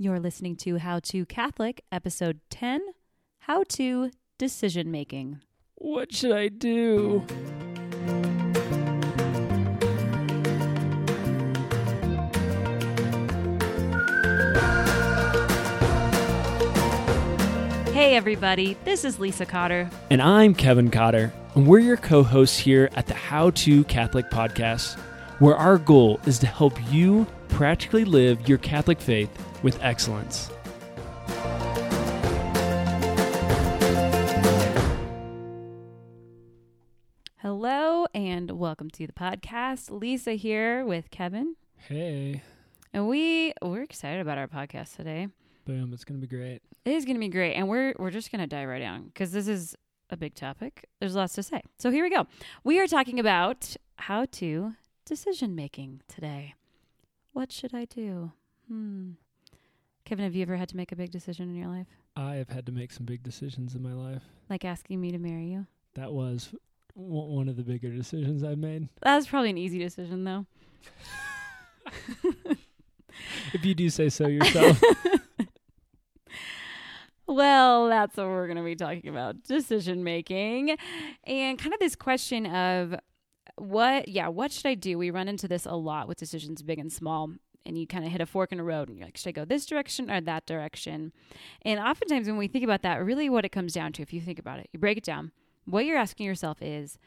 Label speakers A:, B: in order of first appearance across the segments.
A: You're listening to How to Catholic, episode 10 How to Decision Making.
B: What should I do?
A: Hey, everybody, this is Lisa Cotter.
B: And I'm Kevin Cotter, and we're your co hosts here at the How to Catholic podcast, where our goal is to help you practically live your Catholic faith with excellence.
A: Hello, and welcome to the podcast. Lisa here with Kevin.
B: Hey,
A: And we we're excited about our podcast today.
B: boom, it's going to be great.
A: It is going to be great, and we're we're just going to dive right down because this is a big topic. There's lots to say. So here we go. We are talking about how to decision making today. What should I do? Hmm. Kevin, have you ever had to make a big decision in your life,
B: I have had to make some big decisions in my life.
A: like asking me to marry you?
B: That was w- one of the bigger decisions I've made.
A: That was probably an easy decision, though.
B: If you do say so yourself.
A: Well, that's what we're going to be talking about decision making and kind of this question of what, yeah, what should I do? We run into this a lot with decisions, big and small. And you kind of hit a fork in the road and you're like, should I go this direction or that direction? And oftentimes, when we think about that, really what it comes down to, if you think about it, you break it down, what you're asking yourself is,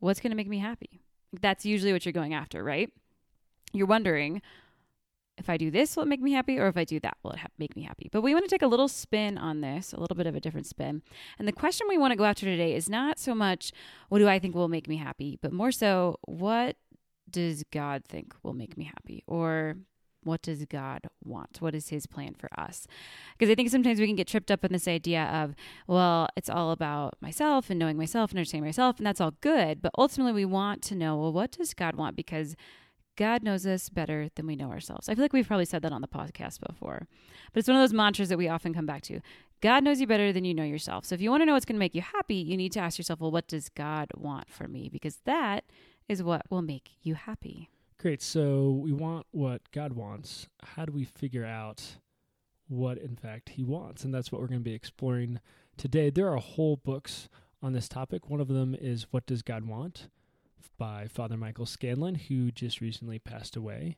A: what's going to make me happy? That's usually what you're going after, right? You're wondering, if I do this, will it make me happy? Or if I do that, will it ha- make me happy? But we want to take a little spin on this, a little bit of a different spin. And the question we want to go after today is not so much what do I think will make me happy, but more so what does God think will make me happy? Or what does God want? What is his plan for us? Because I think sometimes we can get tripped up in this idea of, well, it's all about myself and knowing myself and understanding myself, and that's all good. But ultimately, we want to know, well, what does God want? Because God knows us better than we know ourselves. I feel like we've probably said that on the podcast before, but it's one of those mantras that we often come back to. God knows you better than you know yourself. So if you want to know what's going to make you happy, you need to ask yourself, well, what does God want for me? Because that is what will make you happy.
B: Great. So we want what God wants. How do we figure out what, in fact, He wants? And that's what we're going to be exploring today. There are whole books on this topic. One of them is What Does God Want? by Father Michael Scanlon, who just recently passed away,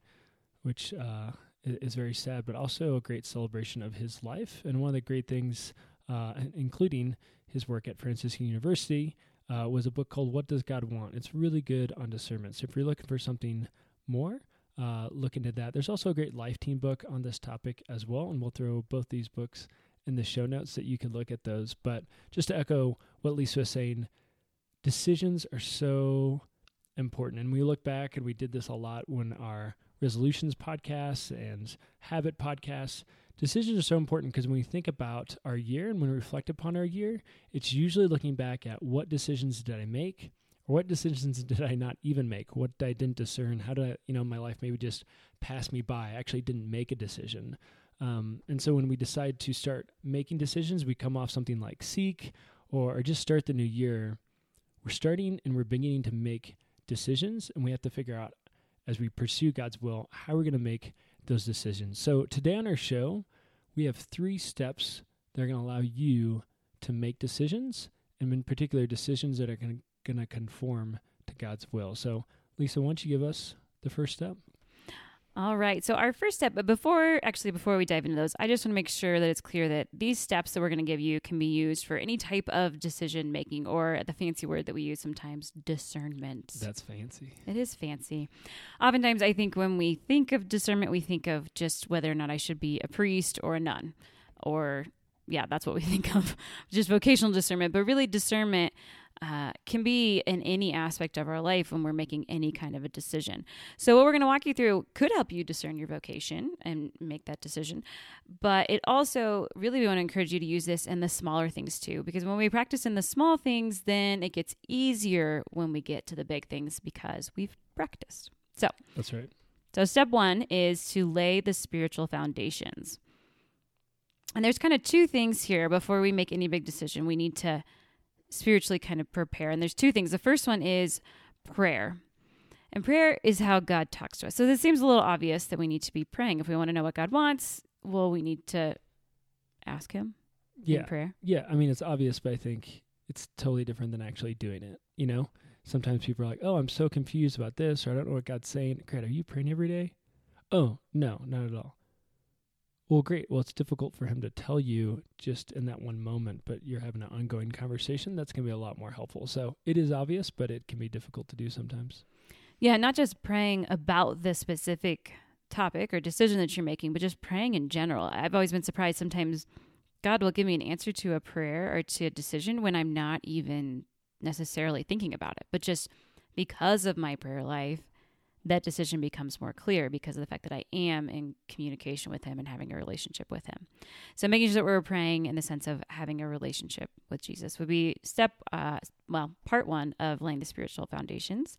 B: which uh, is very sad, but also a great celebration of his life. And one of the great things, uh, including his work at Franciscan University, uh, was a book called What Does God Want? It's really good on discernment. So if you're looking for something more, uh, look into that. There's also a great Life Teen book on this topic as well, and we'll throw both these books in the show notes that you can look at those. But just to echo what Lisa was saying, decisions are so important. And we look back and we did this a lot when our resolutions podcasts and habit podcasts. Decisions are so important because when we think about our year and when we reflect upon our year, it's usually looking back at what decisions did I make what decisions did I not even make? What I didn't discern? How did I, you know, my life maybe just pass me by? I actually didn't make a decision. Um, and so when we decide to start making decisions, we come off something like Seek or, or just start the new year. We're starting and we're beginning to make decisions, and we have to figure out as we pursue God's will how we're going to make those decisions. So today on our show, we have three steps that are going to allow you to make decisions, and in particular, decisions that are going to conform to God's will. So, Lisa, why don't you give us the first step?
A: All right. So our first step, but before actually before we dive into those, I just want to make sure that it's clear that these steps that we're going to give you can be used for any type of decision making or the fancy word that we use sometimes, discernment.
B: That's fancy.
A: It is fancy. Oftentimes, I think when we think of discernment, we think of just whether or not I should be a priest or a nun, or yeah, that's what we think of, just vocational discernment. But really, discernment uh, can be in any aspect of our life when we're making any kind of a decision. So, what we're going to walk you through could help you discern your vocation and make that decision. But it also really, we want to encourage you to use this in the smaller things too, because when we practice in the small things, then it gets easier when we get to the big things because we've practiced. So,
B: That's right.
A: so step one is to lay the spiritual foundations. And there's kind of two things here before we make any big decision. We need to spiritually kind of prepare. And there's two things. The first one is prayer. And prayer is how God talks to us. So this seems a little obvious that we need to be praying. If we want to know what God wants, well, we need to ask Him
B: Yeah.
A: in prayer.
B: Yeah, I mean it's obvious, but I think it's totally different than actually doing it. You know, sometimes people are like, "Oh, I'm so confused about this," or "I don't know what God's saying." Great, are you praying every day? Oh, no, not at all. Well, great. Well, it's difficult for Him to tell you just in that one moment, but you're having an ongoing conversation. That's going to be a lot more helpful. So it is obvious, but it can be difficult to do sometimes.
A: Yeah, not just praying about the specific topic or decision that you're making, but just praying in general. I've always been surprised sometimes God will give me an answer to a prayer or to a decision when I'm not even necessarily thinking about it. But just because of my prayer life, that decision becomes more clear because of the fact that I am in communication with Him and having a relationship with Him. So, making sure that we're praying in the sense of having a relationship with Jesus would be step, uh, well, part one of laying the spiritual foundations.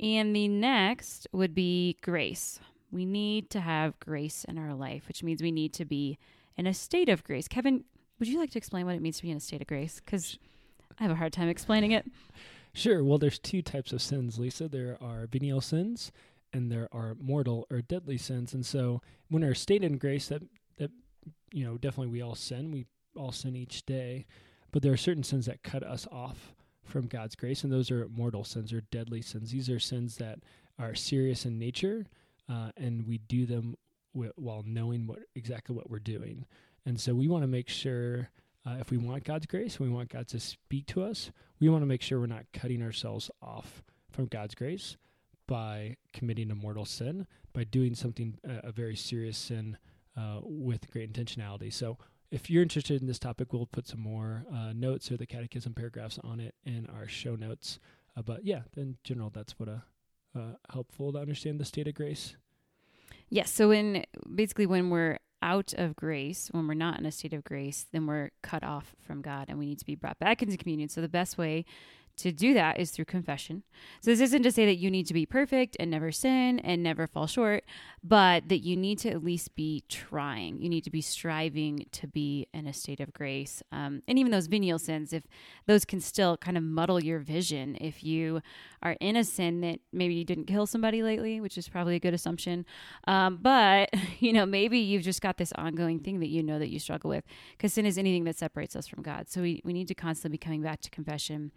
A: And the next would be grace. We need to have grace in our life, which means we need to be in a state of grace. Kevin, would you like to explain what it means to be in a state of grace? Because I have a hard time explaining it.
B: Sure. Well, there's two types of sins, Lisa. There are venial sins, and there are mortal or deadly sins. And so, when we're stated in grace, that that you know, definitely we all sin. We all sin each day, but there are certain sins that cut us off from God's grace, and those are mortal sins or deadly sins. These are sins that are serious in nature, uh, and we do them while knowing what exactly what we're doing. And so, we want to make sure. Uh, if we want God's grace, we want God to speak to us, we want to make sure we're not cutting ourselves off from God's grace by committing a mortal sin, by doing something, uh, a very serious sin uh, with great intentionality. So, if you're interested in this topic, we'll put some more uh, notes or the catechism paragraphs on it in our show notes. Uh, but yeah, in general, that's what a uh, helpful to understand the state of grace.
A: Yes. So in basically when we're out of grace, when we're not in a state of grace, then we're cut off from God and we need to be brought back into communion. So the best way to do that is through confession. So this isn't to say that you need to be perfect and never sin and never fall short, but that you need to at least be trying. You need to be striving to be in a state of grace. Um, and even those venial sins, if those can still kind of muddle your vision, if you are in a sin that maybe you didn't kill somebody lately, which is probably a good assumption, um, but you know maybe you've just got this ongoing thing that you know that you struggle with, because sin is anything that separates us from God. So we we need to constantly be coming back to confession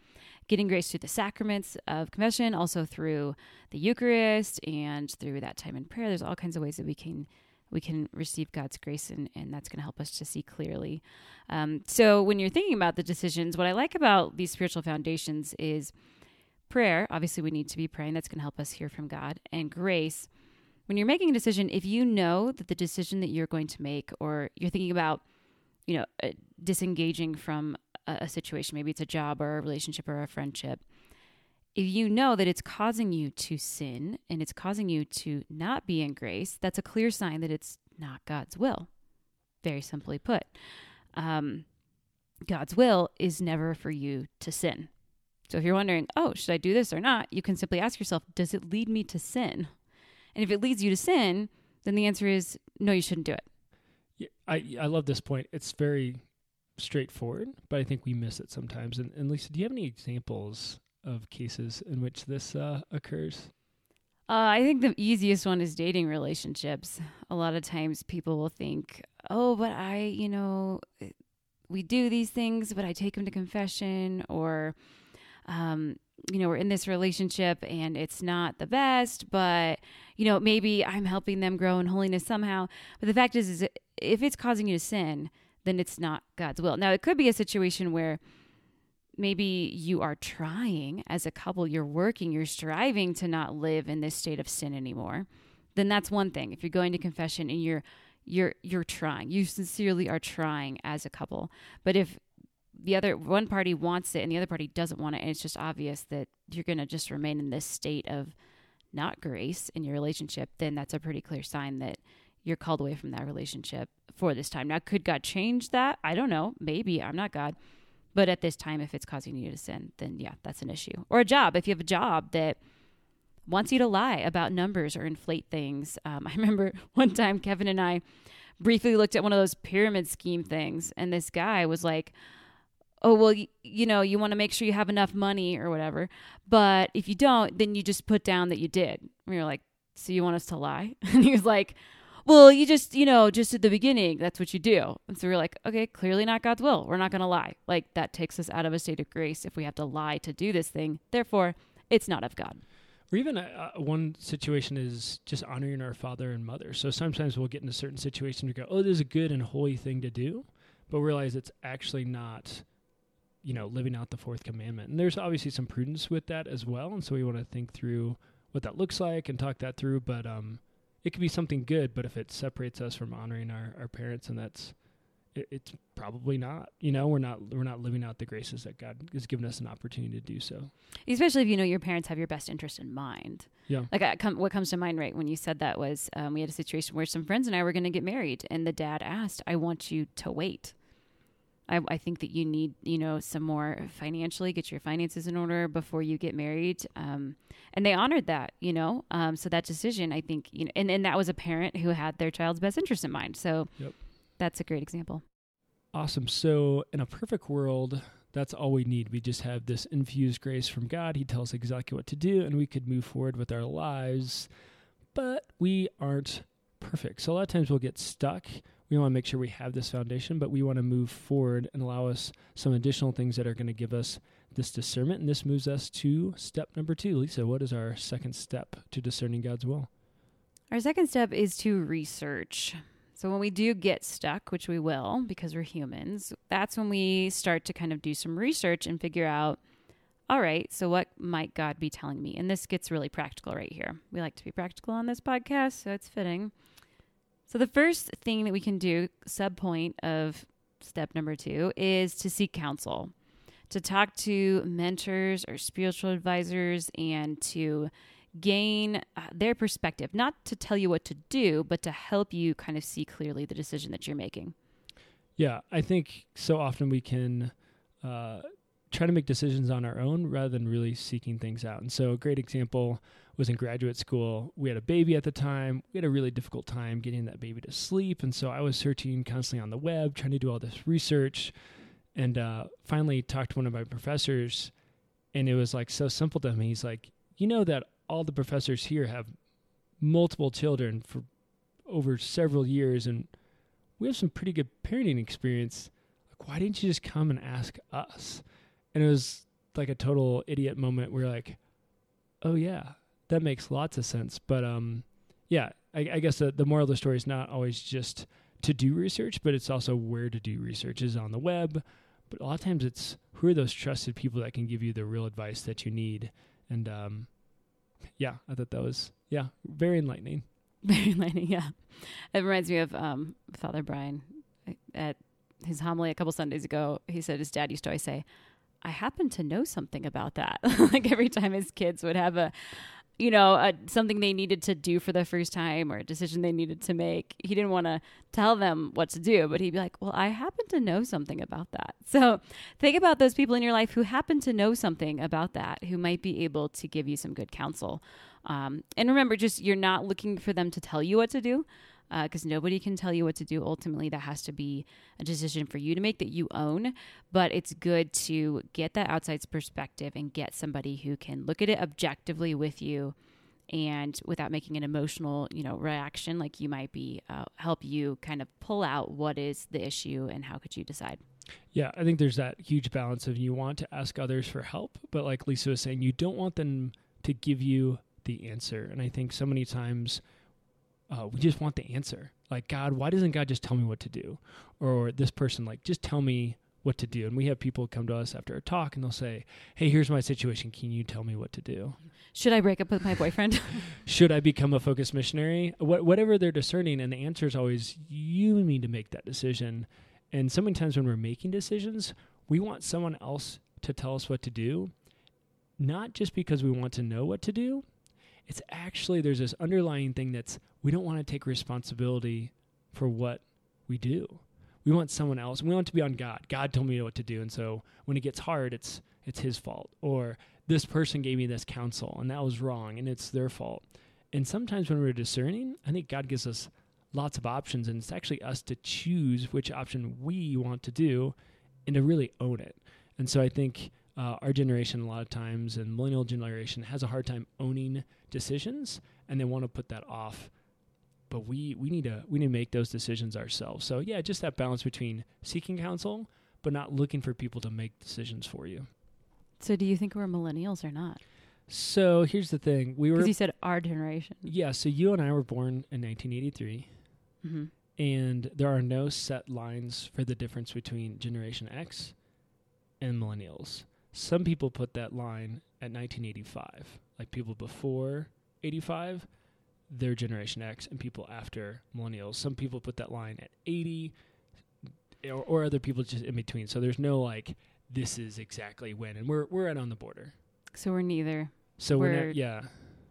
A: getting grace through the sacraments of confession, also through the Eucharist and through that time in prayer. There's all kinds of ways that we can we can receive God's grace, and, and that's going to help us to see clearly. Um, so, when you're thinking about the decisions, what I like about these spiritual foundations is prayer. Obviously, we need to be praying. That's going to help us hear from God, and grace. When you're making a decision, if you know that the decision that you're going to make, or you're thinking about, you know, uh, disengaging from a, situation, maybe it's a job or a relationship or a friendship, if you know that it's causing you to sin and it's causing you to not be in grace, that's a clear sign that it's not God's will. Very simply put, um, God's will is never for you to sin. So if you're wondering, oh, should I do this or not? You can simply ask yourself, does it lead me to sin? And if it leads you to sin, then the answer is no, you shouldn't do it.
B: Yeah, I I love this point. It's very straightforward, but I think we miss it sometimes. And, and Lisa, do you have any examples of cases in which this uh, occurs?
A: Uh, I think the easiest one is dating relationships. A lot of times people will think, oh, but I, you know, we do these things, but I take him to confession, or, um, you know, we're in this relationship and it's not the best, but, you know, maybe I'm helping them grow in holiness somehow. But the fact is, is if it's causing you to sin, then it's not God's will. Now, it could be a situation where maybe you are trying as a couple, you're working, you're striving to not live in this state of sin anymore. Then that's one thing. If you're going to confession and you're you're you're trying, you sincerely are trying as a couple. But if the other one party wants it and the other party doesn't want it, and it's just obvious that you're going to just remain in this state of not grace in your relationship, then that's a pretty clear sign that you're called away from that relationship for this time. Now, could God change that? I don't know. Maybe I'm not God. But at this time, if it's causing you to sin, then yeah, that's an issue. Or a job. If you have a job that wants you to lie about numbers or inflate things. Um, I remember one time Kevin and I briefly looked at one of those pyramid scheme things, and this guy was like, oh well you, you know you want to make sure you have enough money or whatever but if you don't then you just put down that you did and we were like so you want us to lie and he was like well, you just, you know, just at the beginning, that's what you do. And so we're like, okay, clearly not God's will. We're not going to lie. Like that takes us out of a state of grace if we have to lie to do this thing. Therefore, it's not of God.
B: Or even uh, uh, one situation is just honoring our father and mother. So sometimes we'll get into certain situations and go, oh, this is a good and holy thing to do, but realize it's actually not, you know, living out the fourth commandment. And there's obviously some prudence with that as well. And so we want to think through what that looks like and talk that through. But um, it could be something good, but if it separates us from honoring our, our parents, and that's it, it's probably not. You know, we're not we're not living out the graces that God has given us an opportunity to do so.
A: Especially if you know your parents have your best interest in mind.
B: Yeah.
A: Like I come, what comes to mind right when you said that was um, we had a situation where some friends and I were going to get married, and the dad asked, "I want you to wait." I, I, think that you need, you know, some more financially, get your finances in order before you get married. Um, and they honored that, you know. Um, so that decision, I think, you know, and, and that was a parent who had their child's best interest in mind. So yep. that's a great example.
B: Awesome. So in a perfect world, that's all we need. We just have this infused grace from God. He tells exactly what to do, and we could move forward with our lives. But we aren't perfect. So a lot of times we'll get stuck we want to make sure we have this foundation, but we want to move forward and allow us some additional things that are going to give us this discernment. And this moves us to step number two. Lisa, what is our second step to discerning God's will?
A: Our second step is to research. So when we do get stuck, which we will because we're humans, that's when we start to kind of do some research and figure out all right, so what might God be telling me? And this gets really practical right here. We like to be practical on this podcast, so it's fitting. So, the first thing that we can do, sub point of step number two, is to seek counsel, to talk to mentors or spiritual advisors, and to gain uh, their perspective, not to tell you what to do, but to help you kind of see clearly the decision that you're making.
B: Yeah, I think so often we can uh, try to make decisions on our own rather than really seeking things out. And so, a great example was in graduate school. We had a baby at the time. We had a really difficult time getting that baby to sleep. And so I was searching constantly on the web, trying to do all this research. And uh, finally talked to one of my professors. And it was like so simple to him. He's like, You know that all the professors here have multiple children for over several years. And we have some pretty good parenting experience. Like, why didn't you just come and ask us? And it was like a total idiot moment where, like, oh, yeah that makes lots of sense. But um, yeah, I, I guess the, the moral of the story is not always just to do research, but it's also where to do research is on the web. But a lot of times it's who are those trusted people that can give you the real advice that you need. And um, yeah, I thought that was yeah very enlightening.
A: Very enlightening. Yeah, it reminds me of um, Father Brian at his homily a couple Sundays ago. He said his dad used to always say, "I happen to know something about that." like every time his kids would have a you know, a, something they needed to do for the first time or a decision they needed to make. He didn't want to tell them what to do, but he'd be like, Well, I happen to know something about that. So think about those people in your life who happen to know something about that, who might be able to give you some good counsel. Um, and remember, just you're not looking for them to tell you what to do because uh, nobody can tell you what to do. Ultimately, that has to be a decision for you to make that you own. But it's good to get that outside perspective and get somebody who can look at it objectively with you and without making an emotional you know reaction like you might be uh, help you kind of pull out what is the issue and how could you decide
B: yeah i think there's that huge balance of you want to ask others for help but like lisa was saying you don't want them to give you the answer and i think so many times uh, we just want the answer. Like, God, why doesn't God just tell me what to do? Or this person, like, just tell me what to do. And we have people come to us after a talk and they'll say, Hey, here's my situation. Can you tell me what to do?
A: Should I break up with my boyfriend?
B: Should I become a focus missionary? Wh- whatever they're discerning. And the answer is always, You need to make that decision. And so many times when we're making decisions, we want someone else to tell us what to do, not just because we want to know what to do, it's actually there's this underlying thing that's we don't want to take responsibility for what we do. We want someone else. We want to be on God. God told me what to do, and so when it gets hard, it's it's His fault. Or this person gave me this counsel, and that was wrong, and it's their fault. And sometimes when we're discerning, I think God gives us lots of options, and it's actually us to choose which option we want to do, and to really own it. And so I think uh, our generation a lot of times and millennial generation has a hard time owning decisions and they want to put that off but we we need to we need to make those decisions ourselves. So yeah, just that balance between seeking counsel but not looking for people to make decisions for you.
A: So do you think we're millennials or not?
B: So here's the thing: we were
A: Because you said our generation.
B: yeah. So you and I were born in 1983,
A: Mm-hmm.
B: and there are no set lines for the difference between Generation X and millennials. Some people put that line at 1985, like people before 85, they're Generation X, and people after millennials. Some people put that line at 80, or, or other people just in between. So there's no like this is exactly when, and we're we're right on the border.
A: So we're neither.
B: So we're,
A: We're-
B: not, yeah.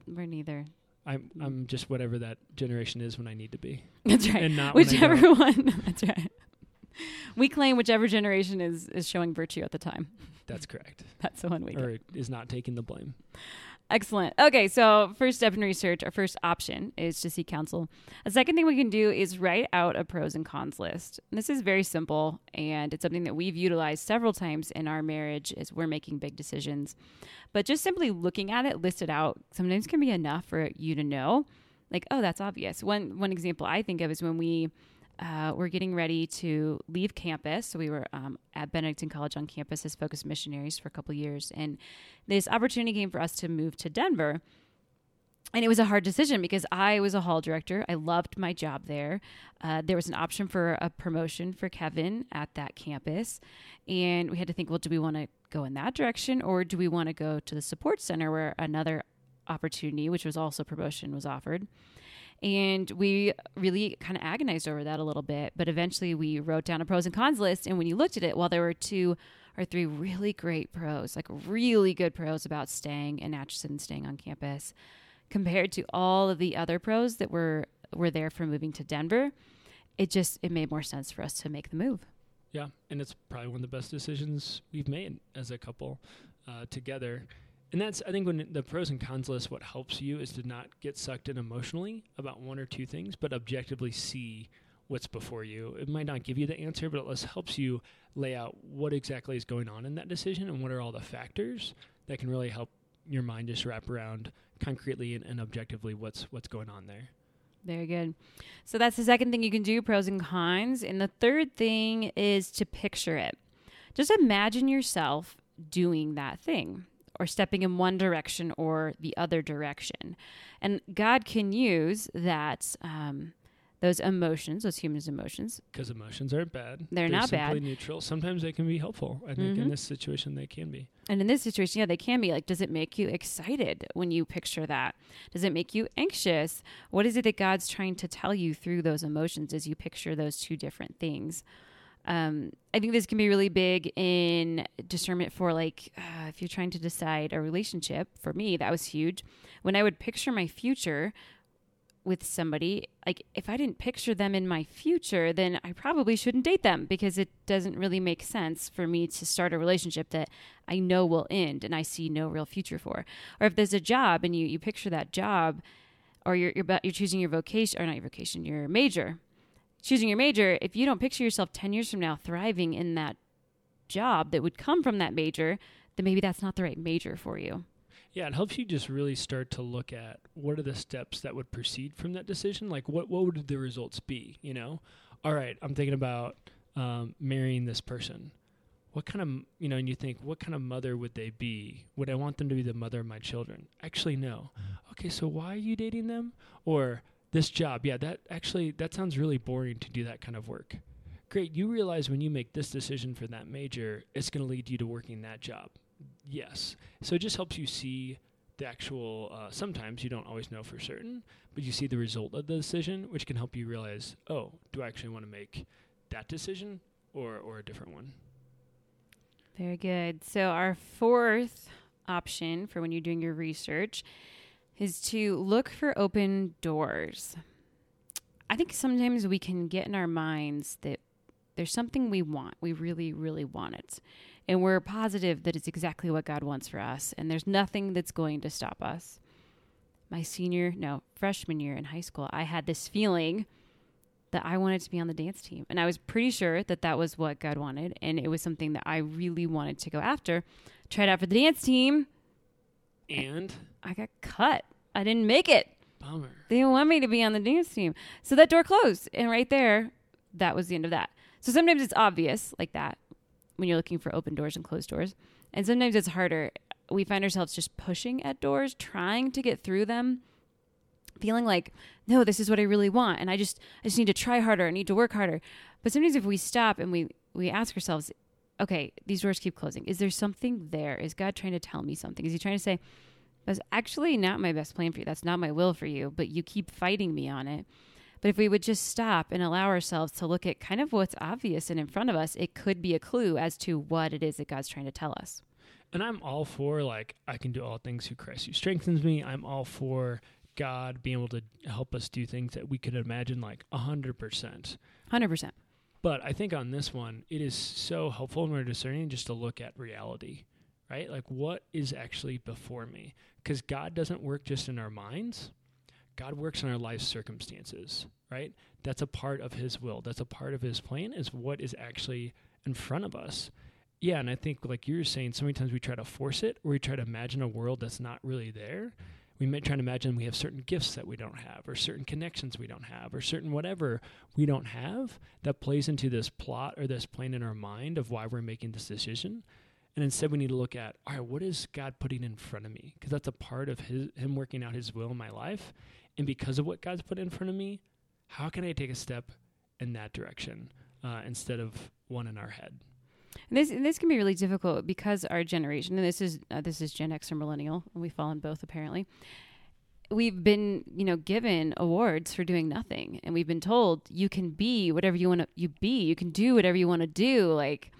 A: We're neither.
B: I'm I'm just whatever that generation is when I need to be,
A: That's right.
B: and not
A: Whichever one. That's right. We claim whichever generation is is showing virtue at the time.
B: That's correct,
A: That's the one we get.
B: or is not taking the blame.
A: Excellent. Okay, so first step in research, our first option is to seek counsel. A second thing we can do is write out a pros and cons list. And this is very simple, and it's something that we've utilized several times in our marriage as we're making big decisions. But just simply looking at it, listed out, sometimes can be enough for you to know, like, oh, that's obvious. One one example I think of is when we uh, were getting ready to leave campus. So we were um, at Benedictine College on campus as focused missionaries for a couple years, and this opportunity came for us to move to Denver. And it was a hard decision because I was a hall director. I loved my job there. Uh, there was an option for a promotion for Kevin at that campus. And we had to think, well, do we want to go in that direction or do we want to go to the support center where another opportunity, which was also promotion, was offered? And we really kind of agonized over that a little bit. But eventually we wrote down a pros and cons list. And when you looked at it, while there were two or three really great pros, like really good pros about staying in Atchison and staying on campus, compared to all of the other pros that were were there for moving to Denver, it just it made more sense for us to make the move.
B: Yeah, and it's probably one of the best decisions we've made as a couple uh, together. And that's I think when the pros and cons list, what helps you is to not get sucked in emotionally about one or two things, but objectively see what's before you. It might not give you the answer, but it helps you lay out what exactly is going on in that decision and what are all the factors that can really help your mind just wrap around concretely and, and objectively what's what's going on there.
A: Very good. So that's the second thing you can do, pros and cons. And the third thing is to picture it. Just imagine yourself doing that thing or stepping in one direction or the other direction. And God can use that um, those emotions, those humans' emotions.
B: Because emotions aren't bad.
A: They're not bad.
B: neutral. Sometimes they can be helpful. I think
A: Mhm.
B: in this situation they can be.
A: And in this situation, yeah, they can be like, does it make you excited when you picture that? Does it make you anxious? What is it that God's trying to tell you through those emotions as you picture those two different things? Um, I think this can be really big in discernment for like uh, if you're trying to decide a relationship. For me, that was huge. When I would picture my future with somebody, like if I didn't picture them in my future, then I probably shouldn't date them because it doesn't really make sense for me to start a relationship that I know will end and I see no real future for. Or if there's a job and you, you picture that job, or you're, you're you're choosing your vocation or not your vocation, your major, choosing your major. If you don't picture yourself ten years from now thriving in that job that would come from that major, then maybe that's not the right major for you.
B: Yeah, it helps you just really start to look at what are the steps that would proceed from that decision. Like, what what would the results be? You know, all right, I'm thinking about um, marrying this person. What kind of you know? And you think, what kind of mother would they be? Would I want them to be the mother of my children? Actually, no. Okay, so why are you dating them? Or this job? Yeah, that actually that sounds really boring to do that kind of work. Great, you realize when you make this decision for that major, it's going to lead you to working that job. Yes. So it just helps you see the actual. Uh, sometimes you don't always know for certain, but you see the result of the decision, which can help you realize, oh, do I actually want to make that decision or or a different one?
A: Very good. So, our fourth option for when you're doing your research is to look for open doors. I think sometimes we can get in our minds that there's something we want. We really, really want it. And we're positive that it's exactly what God wants for us. And there's nothing that's going to stop us. My senior, no, freshman year in high school, I had this feeling that I wanted to be on the dance team. And I was pretty sure that that was what God wanted. And it was something that I really wanted to go after. Tried out for the dance team.
B: And
A: I got cut. I didn't make it.
B: Bummer.
A: They didn't want me to be on the dance team. So that door closed. And right there, that was the end of that. So sometimes it's obvious like that when you're looking for open doors and closed doors. And sometimes it's harder. We find ourselves just pushing at doors, trying to get through them, feeling like, no, this is what I really want. And I just I just need to try harder. I need to work harder. But sometimes if we stop and we we ask ourselves, okay, these doors keep closing. Is there something there? Is God trying to tell me something? Is he trying to say, that's actually not my best plan for you. That's not my will for you, but you keep fighting me on it. But if we would just stop and allow ourselves to look at kind of what's obvious and in front of us, it could be a clue as to what it is that God's trying to tell us.
B: And I'm all for like I can do all things through Christ who strengthens me. I'm all for God being able to help us do things that we could imagine like a hundred percent.
A: Hundred percent.
B: But I think on this one, it is so helpful when we're discerning just to look at reality, right? Like what is actually before me? Because God doesn't work just in our minds. God works in our life circumstances, right? That's a part of His will. That's a part of His plan. Is what is actually in front of us. Yeah, and I think like you were saying, so many times we try to force it, or we try to imagine a world that's not really there. We might try to imagine we have certain gifts that we don't have, or certain connections we don't have, or certain whatever we don't have that plays into this plot or this plan in our mind of why we're making this decision. And instead, we need to look at, all right, what is God putting in front of me? Because that's a part of his, Him working out His will in my life. And because of what God's put in front of me, how can I take a step in that direction uh, instead of one in our head?
A: And this and this can be really difficult because our generation, and this is uh, this is Gen X or millennial, and we fall in both apparently. We've been, you know, given awards for doing nothing, and we've been told you can be whatever you want to you be, you can do whatever you want to do. Like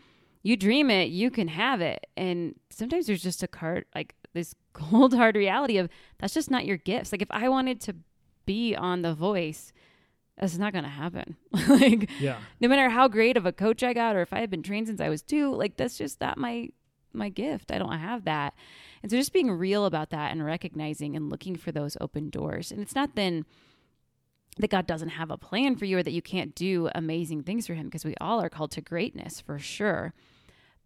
A: you dream it, you can have it. And sometimes there's just a card like this cold hard reality of that's just not your gifts. Like if I wanted to be on The Voice, that's not going to happen. like,
B: yeah.
A: no matter how great of a coach I got, or if I had been trained since I was two, like that's just not my my gift. I don't have that. And so just being real about that and recognizing and looking for those open doors. And it's not then that God doesn't have a plan for you or that you can't do amazing things for him because we all are called to greatness for sure.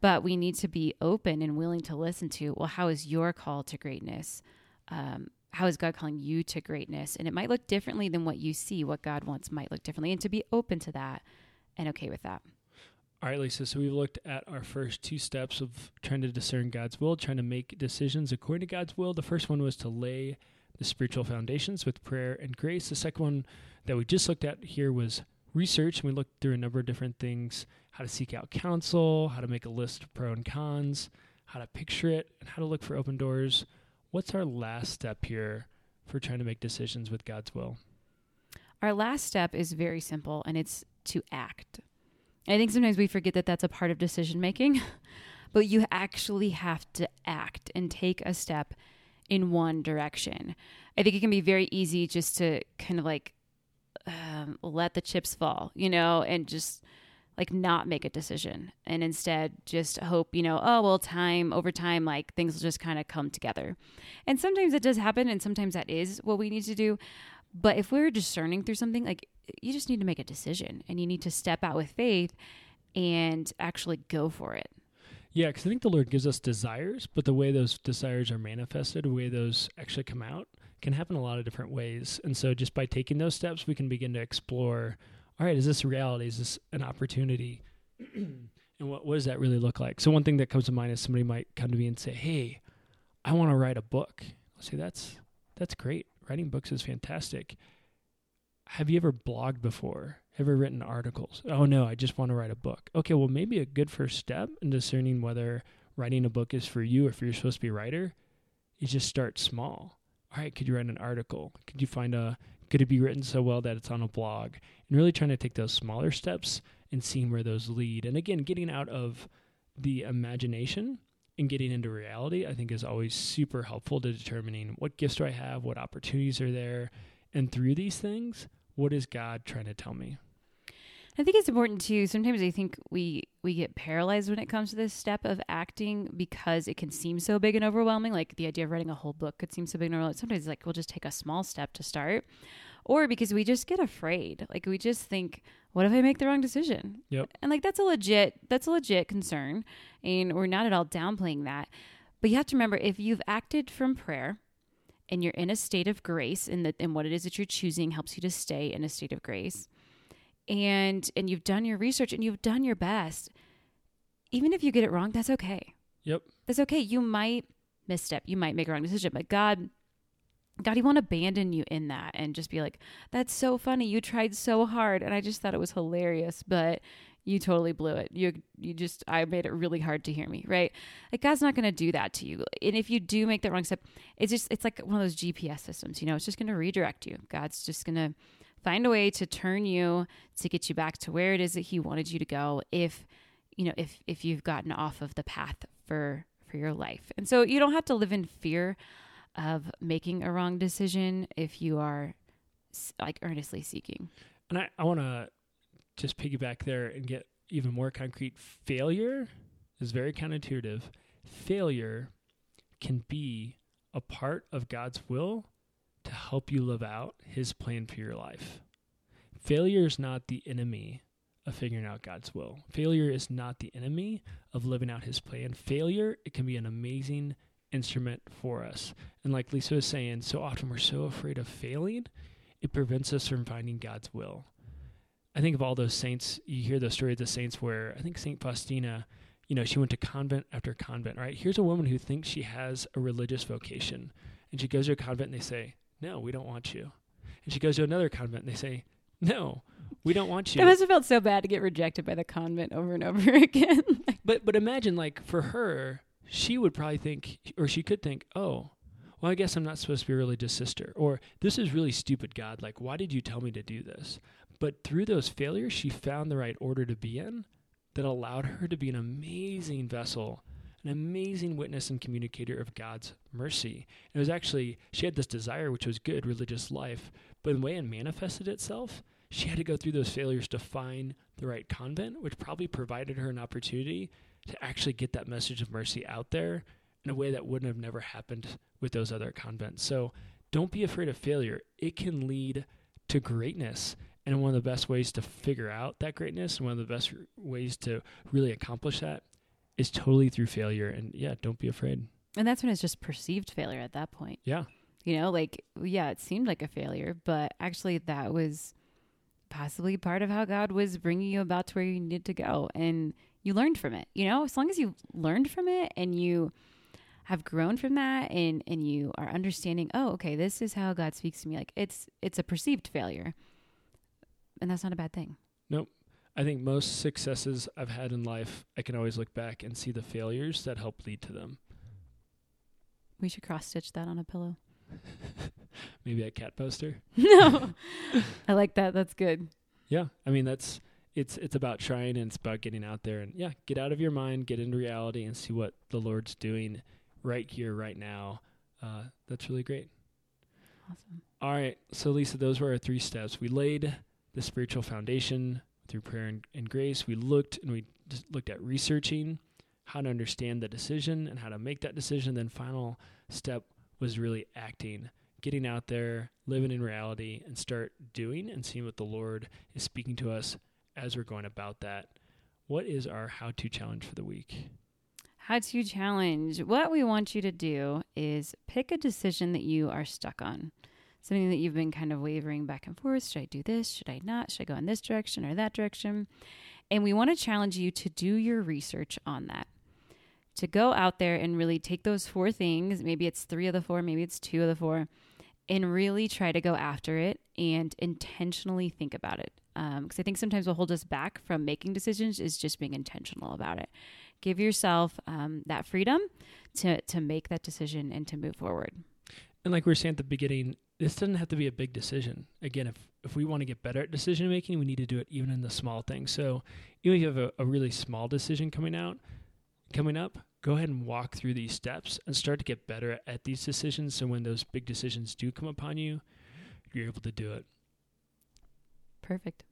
A: But we need to be open and willing to listen to, well, how is your call to greatness? Um, how is God calling you to greatness? And it might look differently than what you see. What God wants might look differently, and to be open to that and okay with that.
B: All right, Lisa. So we've looked at our first two steps of trying to discern God's will, trying to make decisions according to God's will. The first one was to lay the spiritual foundations with prayer and grace. The second one that we just looked at here was research. And we looked through a number of different things how to seek out counsel, how to make a list of pro and cons, how to picture it, and how to look for open doors. What's our last step here for trying to make decisions with God's will?
A: Our last step is very simple, and it's to act. I think sometimes we forget that that's a part of decision making, but you actually have to act and take a step in one direction. I think it can be very easy just to kind of like um, let the chips fall, you know, and just like not make a decision and instead just hope, you know, oh, well, time over time, like things will just kind of come together. And sometimes it does happen, and sometimes that is what we need to do. But if we're discerning through something, like you just need to make a decision and you need to step out with faith and actually go for it.
B: Yeah, because I think the Lord gives us desires, but the way those desires are manifested, the way those actually come out, can happen a lot of different ways. And so just by taking those steps, we can begin to explore all right, is this reality? Is this an opportunity? and what, what does that really look like? So one thing that comes to mind is somebody might come to me and say, "Hey, I want to write a book." I'll say, "That's that's great. Writing books is fantastic." Have you ever blogged before? Ever written articles? Oh no, I just want to write a book. Okay, well maybe a good first step in discerning whether writing a book is for you or if you're supposed to be a writer is just start small. All right, could you write an article? Could you find a could it be written so well that it's on a blog? And really trying to take those smaller steps and seeing where those lead. And again, getting out of the imagination and getting into reality, I think is always super helpful to determining what gifts do I have, what opportunities are there, and through these things, what is God trying to tell me?
A: I think it's important too. Sometimes I think we we get paralyzed when it comes to this step of acting because it can seem so big and overwhelming. Like the idea of writing a whole book could seem so big and overwhelming. Sometimes like we'll just take a small step to start, or because we just get afraid. Like we just think, what if I make the wrong decision?
B: Yep.
A: And like that's a legit that's a legit concern, and we're not at all downplaying that. But you have to remember if you've acted from prayer and you're in a state of grace and that and what it is that you're choosing helps you to stay in a state of grace and and you've done your research and you've done your best even if you get it wrong that's okay.
B: Yep.
A: that's okay. You might misstep. You might make a wrong decision but god god he won't abandon you in that and just be like that's so funny. You tried so hard. And i just thought it was hilarious but you totally blew it. You you just i made it really hard to hear me right? Like god's not going to do that to you. And if you do make the wrong step it's just it's like one of those gps systems you know? It's just going to redirect you. God's just going to find a way to turn you to get you back to where it is that he wanted you to go if you know if if you've gotten off of the path for for your life and so you don't have to live in fear of making a wrong decision if you are like earnestly seeking
B: And I, I want to just piggyback there and get even more concrete. Failure is very counterintuitive. Failure can be a part of God's will to help you live out his plan for your life. Failure is not the enemy of figuring out God's will. Failure is not the enemy of living out his plan. Failure, it can be an amazing instrument for us. And like Lisa was saying, so often we're so afraid of failing, it prevents us from finding God's will. I think of all those saints, you hear the story of the saints where I think St. Faustina, you know, she went to convent after convent, right? Here's a woman who thinks she has a religious vocation. And she goes to a convent and they say, No, we don't want you. And she goes to another convent and they say, No, we don't want you.
A: it must have felt so bad to get rejected by the convent over and over again
B: But but imagine like for her, she would probably think or she could think, "Oh, well I guess I'm not supposed to be a religious sister." Or this is really stupid, God. Like why did you tell me to do this? But through those failures, she found the right order to be in that allowed her to be an amazing vessel, an amazing witness and communicator of God's mercy. And it was actually she had this desire which was good religious life, but the way it manifested itself, she had to go through those failures to find the right convent, which probably provided her an opportunity to actually get that message of mercy out there in a way that wouldn't have never happened with those other convents. So don't be afraid of failure. It can lead to greatness. And one of the best ways to figure out that greatness, and one of the best ways to really accomplish that is totally through failure. And yeah, don't be afraid.
A: and that's when it's just perceived failure at that point
B: Yeah.
A: you know like yeah it seemed like a failure but actually that was possibly part of how god was bringing you about to where you needed to go and you learned from it you know as long as you learned from it and you have grown from that and and you are understanding oh okay this is how god speaks to me like it's it's a perceived failure and that's not a bad thing
B: I think most successes I've had in life, I can always look back and see the failures that help lead to them.
A: we should cross stitch that on a pillow
B: Maybe a cat poster.
A: no i like that that's good
B: Yeah, I mean that's it's it's about trying and it's about getting out there and yeah, get out of your mind, get into reality, and see what the Lord's doing right here, right now. Uh, that's really great.
A: awesome
B: All right, so Lisa, those were our three steps. We laid the spiritual foundation through prayer and, and grace. We looked and we looked at researching how to understand the decision and how to make that decision. Then final step was really acting, getting out there, living in reality, and start doing and seeing what the Lord is speaking to us as we're going about that. What is our how-to challenge for the week?
A: How to challenge. What we want you to do is pick a decision that you are stuck on. Something that you've been kind of wavering back and forth. Should I do this? Should I not? Should I go in this direction or that direction? And we want to challenge you to do your research on that. To go out there and really take those four things, maybe it's three of the four, maybe it's two of the four, and really try to go after it and intentionally think about it. Because I think sometimes what holds us back from making decisions is just being intentional about it give yourself um, that freedom to to make that decision and to move forward.
B: And like we were saying at the beginning, this doesn't have to be a big decision. Again, if if we want to get better at decision making, we need to do it even in the small things. So even if you have a, a really small decision coming out, coming up, go ahead and walk through these steps and start to get better at these decisions. So when those big decisions do come upon you, you're able to do it.
A: Perfect.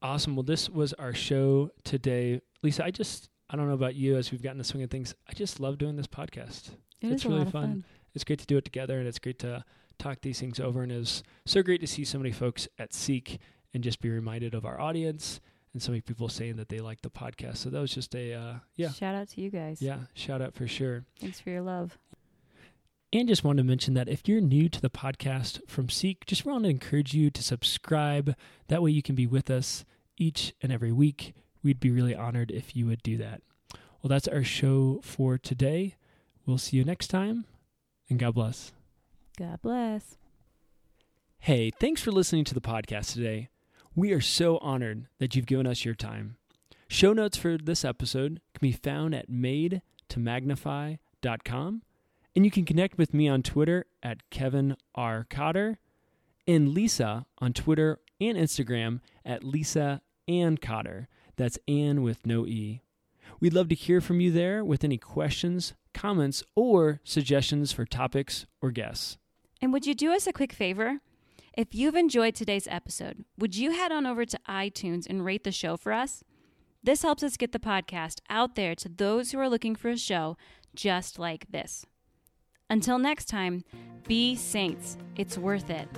B: Awesome. Well, this was our show today. Lisa, I just I don't know about you as we've gotten the swing of things. I just love doing this podcast.
A: It
B: It's really fun.
A: fun.
B: It's great to do it together and it's great to talk these things over and it's so great to see so many folks at Seek and just be reminded of our audience and so many people saying that they like the podcast. So that was just a uh, yeah
A: Shout out to you guys.
B: yeah shout out for sure.
A: Thanks for your love.
B: And just wanted to mention that if you're new to the podcast from Seek, just want to encourage you to subscribe. That way you can be with us each and every week. We'd be really honored if you would do that. Well, that's our show for today. We'll see you next time, and God bless.
A: God bless.
B: Hey, thanks for listening to the podcast today. We are so honored that you've given us your time. Show notes for this episode can be found at madetomagnify.com, and you can connect with me on Twitter at Kevin R. Cotter and Lisa on Twitter and Instagram at Lisa Ann Cotter. That's Ann with no E. We'd love to hear from you there with any questions, comments, or suggestions for topics or guests.
A: And would you do us a quick favor? If you've enjoyed today's episode, would you head on over to iTunes and rate the show for us? This helps us get the podcast out there to those who are looking for a show just like this. Until next time, be saints. It's worth it.